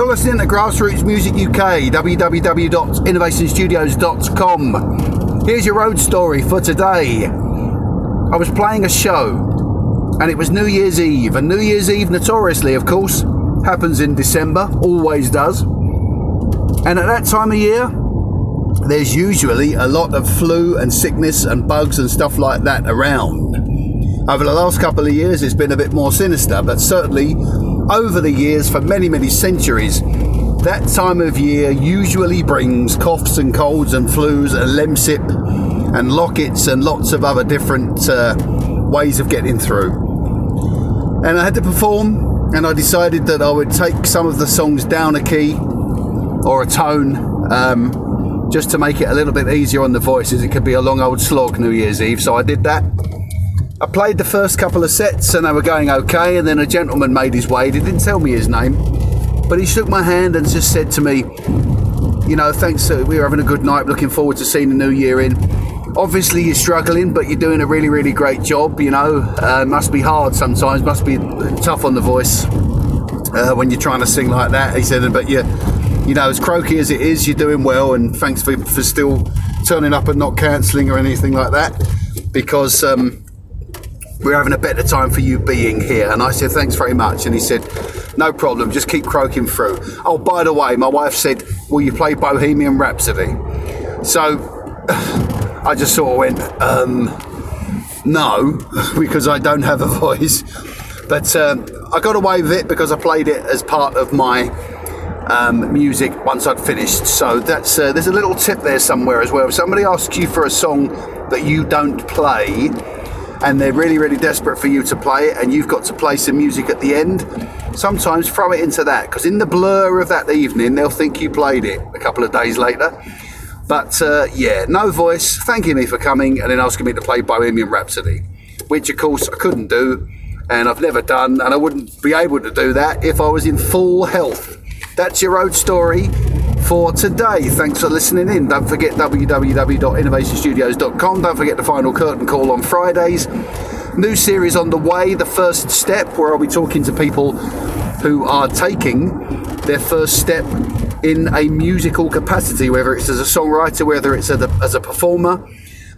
You're listening to Grassroots Music UK, www.innovationstudios.com. Here's your road story for today. I was playing a show, and it was New Year's Eve, and New Year's Eve, notoriously, of course, happens in December, always does. And at that time of year, there's usually a lot of flu and sickness and bugs and stuff like that around. Over the last couple of years, it's been a bit more sinister, but certainly over the years, for many, many centuries, that time of year usually brings coughs and colds and flus and lemsip and lockets and lots of other different uh, ways of getting through. And I had to perform, and I decided that I would take some of the songs down a key or a tone. Um, just to make it a little bit easier on the voices. It could be a long old slog New Year's Eve, so I did that. I played the first couple of sets and they were going okay, and then a gentleman made his way. He didn't tell me his name, but he shook my hand and just said to me, You know, thanks, we were having a good night, looking forward to seeing the new year in. Obviously, you're struggling, but you're doing a really, really great job. You know, uh, must be hard sometimes, must be tough on the voice uh, when you're trying to sing like that. He said, But you you know, as croaky as it is, you're doing well, and thanks for, for still turning up and not cancelling or anything like that, because um, we're having a better time for you being here. And I said, thanks very much. And he said, no problem, just keep croaking through. Oh, by the way, my wife said, will you play Bohemian Rhapsody? So I just sort of went, um, no, because I don't have a voice. But um, I got away with it because I played it as part of my um, music once I'd finished. So that's uh, there's a little tip there somewhere as well. If somebody asks you for a song that you don't play, and they're really really desperate for you to play it, and you've got to play some music at the end, sometimes throw it into that because in the blur of that evening they'll think you played it a couple of days later. But uh, yeah, no voice, thanking me for coming, and then asking me to play Bohemian Rhapsody, which of course I couldn't do, and I've never done, and I wouldn't be able to do that if I was in full health. That's your road story for today. Thanks for listening in. Don't forget www.innovationstudios.com. Don't forget the final curtain call on Fridays. New series on the way, The First Step, where I'll be talking to people who are taking their first step in a musical capacity, whether it's as a songwriter, whether it's as a, performer.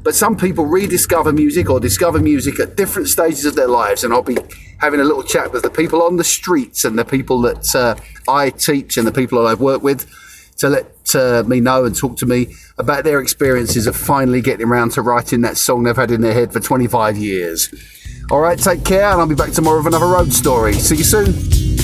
But some people rediscover music or discover music at different stages of their lives, and I'll be having a little chat with the people on the streets and the people that uh, I teach and the people that I've worked with to let uh, me know and talk to me about their experiences of finally getting around to writing that song they've had in their head for 25 years. All right, take care, and I'll be back tomorrow with another road story. See you soon.